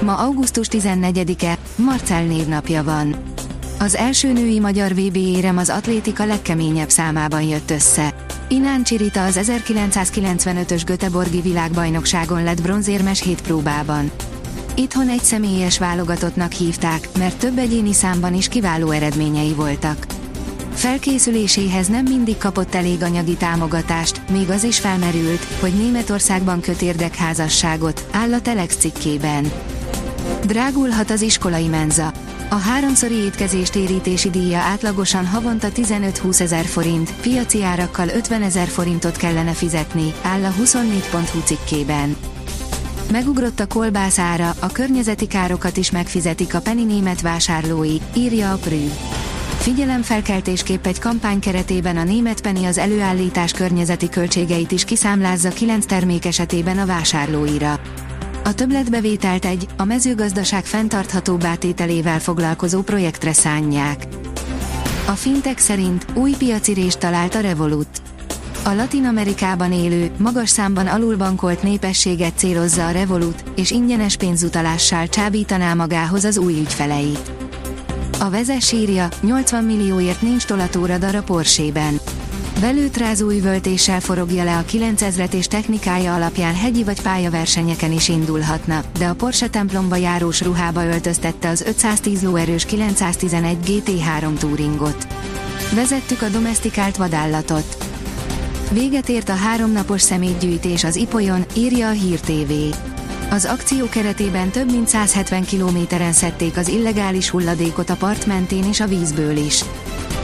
Ma augusztus 14-e, Marcel névnapja van. Az első női magyar VB érem az atlétika legkeményebb számában jött össze. Inán Csirita az 1995-ös Göteborgi világbajnokságon lett bronzérmes hét próbában. Itthon egy személyes válogatottnak hívták, mert több egyéni számban is kiváló eredményei voltak. Felkészüléséhez nem mindig kapott elég anyagi támogatást, még az is felmerült, hogy Németországban köt érdekházasságot, áll a Telex cikkében. Drágulhat az iskolai menza. A háromszori étkezés térítési díja átlagosan havonta 15-20 ezer forint, piaci árakkal 50 ezer forintot kellene fizetni, áll a 24.hu cikkében. Megugrott a kolbász ára, a környezeti károkat is megfizetik a Penny német vásárlói, írja a Prű. Figyelemfelkeltésképp egy kampány keretében a német Penny az előállítás környezeti költségeit is kiszámlázza 9 termék esetében a vásárlóira. A többletbevételt egy, a mezőgazdaság fenntartható átételével foglalkozó projektre szánják. A fintek szerint új piaci rést talált a Revolut. A Latin Amerikában élő, magas számban alulbankolt népességet célozza a Revolut, és ingyenes pénzutalással csábítaná magához az új ügyfeleit. A vezes írja, 80 millióért nincs tolatóradar a Porsche-ben. Belőtrázó üvöltéssel forogja le a 9000-et és technikája alapján hegyi vagy pályaversenyeken is indulhatna, de a Porsche templomba járós ruhába öltöztette az 510 lóerős 911 GT3 Touringot. Vezettük a domestikált vadállatot. Véget ért a háromnapos szemétgyűjtés az Ipolyon, írja a Hír TV. Az akció keretében több mint 170 kilométeren szedték az illegális hulladékot a part mentén és a vízből is.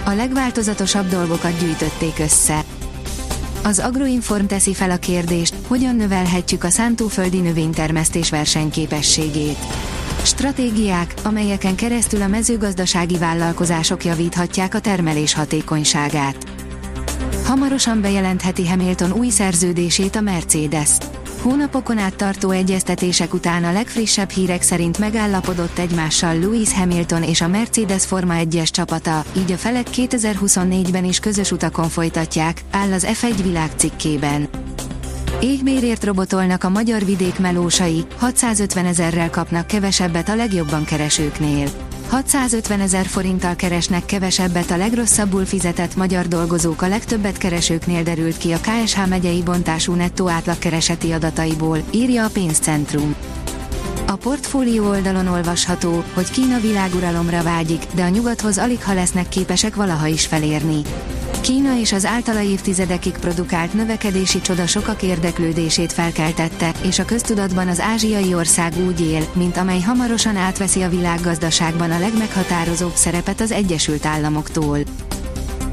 A legváltozatosabb dolgokat gyűjtötték össze. Az Agroinform teszi fel a kérdést, hogyan növelhetjük a szántóföldi növénytermesztés versenyképességét. Stratégiák, amelyeken keresztül a mezőgazdasági vállalkozások javíthatják a termelés hatékonyságát. Hamarosan bejelentheti Hamilton új szerződését a Mercedes. Hónapokon át tartó egyeztetések után a legfrissebb hírek szerint megállapodott egymással Lewis Hamilton és a Mercedes Forma 1-es csapata, így a felek 2024-ben is közös utakon folytatják, áll az F1 világ cikkében. Égbérért robotolnak a magyar vidék melósai, 650 ezerrel kapnak kevesebbet a legjobban keresőknél. 650 ezer forinttal keresnek kevesebbet a legrosszabbul fizetett magyar dolgozók a legtöbbet keresőknél derült ki a KSH megyei bontású nettó átlagkereseti adataiból, írja a pénzcentrum. A portfólió oldalon olvasható, hogy Kína világuralomra vágyik, de a nyugathoz alig ha lesznek képesek valaha is felérni. Kína és az általa évtizedekig produkált növekedési csoda sokak érdeklődését felkeltette, és a köztudatban az ázsiai ország úgy él, mint amely hamarosan átveszi a világgazdaságban a legmeghatározóbb szerepet az Egyesült Államoktól.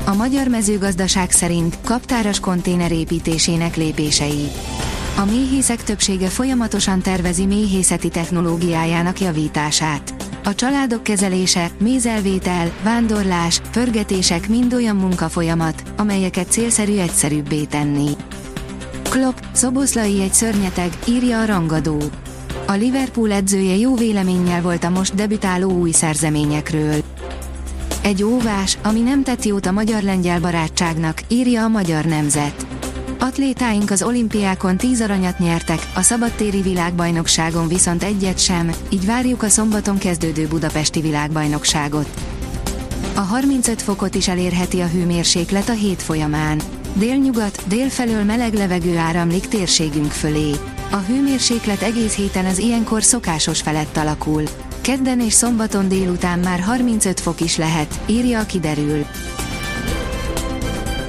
A magyar mezőgazdaság szerint kaptáras konténer építésének lépései. A méhészek többsége folyamatosan tervezi méhészeti technológiájának javítását. A családok kezelése, mézelvétel, vándorlás, pörgetések mind olyan munkafolyamat, amelyeket célszerű egyszerűbbé tenni. Klopp, Szoboszlai egy szörnyeteg, írja a rangadó. A Liverpool edzője jó véleménnyel volt a most debütáló új szerzeményekről. Egy óvás, ami nem tett jót a magyar-lengyel barátságnak, írja a magyar nemzet. Atlétáink az olimpiákon 10 aranyat nyertek, a szabadtéri világbajnokságon viszont egyet sem, így várjuk a szombaton kezdődő budapesti világbajnokságot. A 35 fokot is elérheti a hőmérséklet a hét folyamán. Délnyugat, délfelől meleg levegő áramlik térségünk fölé. A hőmérséklet egész héten az ilyenkor szokásos felett alakul. Kedden és szombaton délután már 35 fok is lehet, írja a kiderül.